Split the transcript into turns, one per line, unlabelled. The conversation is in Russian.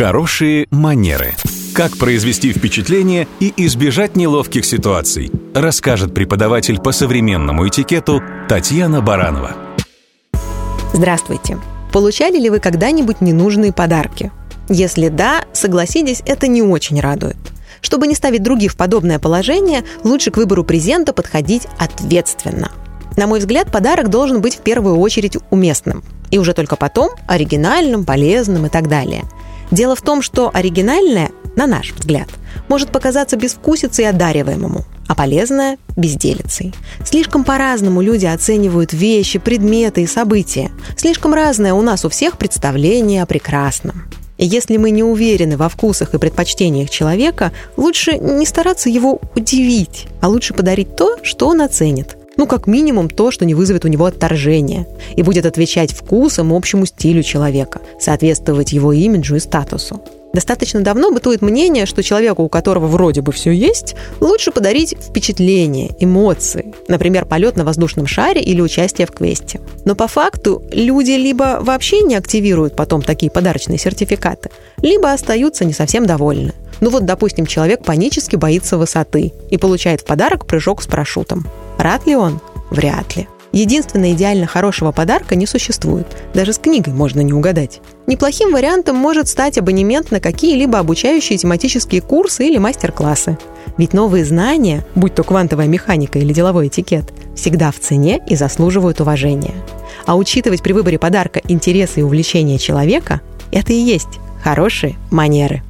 Хорошие манеры. Как произвести впечатление и избежать неловких ситуаций, расскажет преподаватель по современному этикету Татьяна Баранова.
Здравствуйте. Получали ли вы когда-нибудь ненужные подарки? Если да, согласитесь, это не очень радует. Чтобы не ставить других в подобное положение, лучше к выбору презента подходить ответственно. На мой взгляд, подарок должен быть в первую очередь уместным, и уже только потом оригинальным, полезным и так далее – Дело в том, что оригинальное, на наш взгляд, может показаться безвкусицей одариваемому, а полезное – безделицей. Слишком по-разному люди оценивают вещи, предметы и события. Слишком разное у нас у всех представление о прекрасном. И если мы не уверены во вкусах и предпочтениях человека, лучше не стараться его удивить, а лучше подарить то, что он оценит. Ну, как минимум то, что не вызовет у него отторжения и будет отвечать вкусом и общему стилю человека, соответствовать его имиджу и статусу. Достаточно давно бытует мнение, что человеку, у которого вроде бы все есть, лучше подарить впечатление, эмоции, например, полет на воздушном шаре или участие в квесте. Но по факту люди либо вообще не активируют потом такие подарочные сертификаты, либо остаются не совсем довольны. Ну вот, допустим, человек панически боится высоты и получает в подарок прыжок с парашютом. Рад ли он? Вряд ли. Единственно идеально хорошего подарка не существует. Даже с книгой можно не угадать. Неплохим вариантом может стать абонемент на какие-либо обучающие тематические курсы или мастер-классы. Ведь новые знания, будь то квантовая механика или деловой этикет, всегда в цене и заслуживают уважения. А учитывать при выборе подарка интересы и увлечения человека – это и есть хорошие манеры.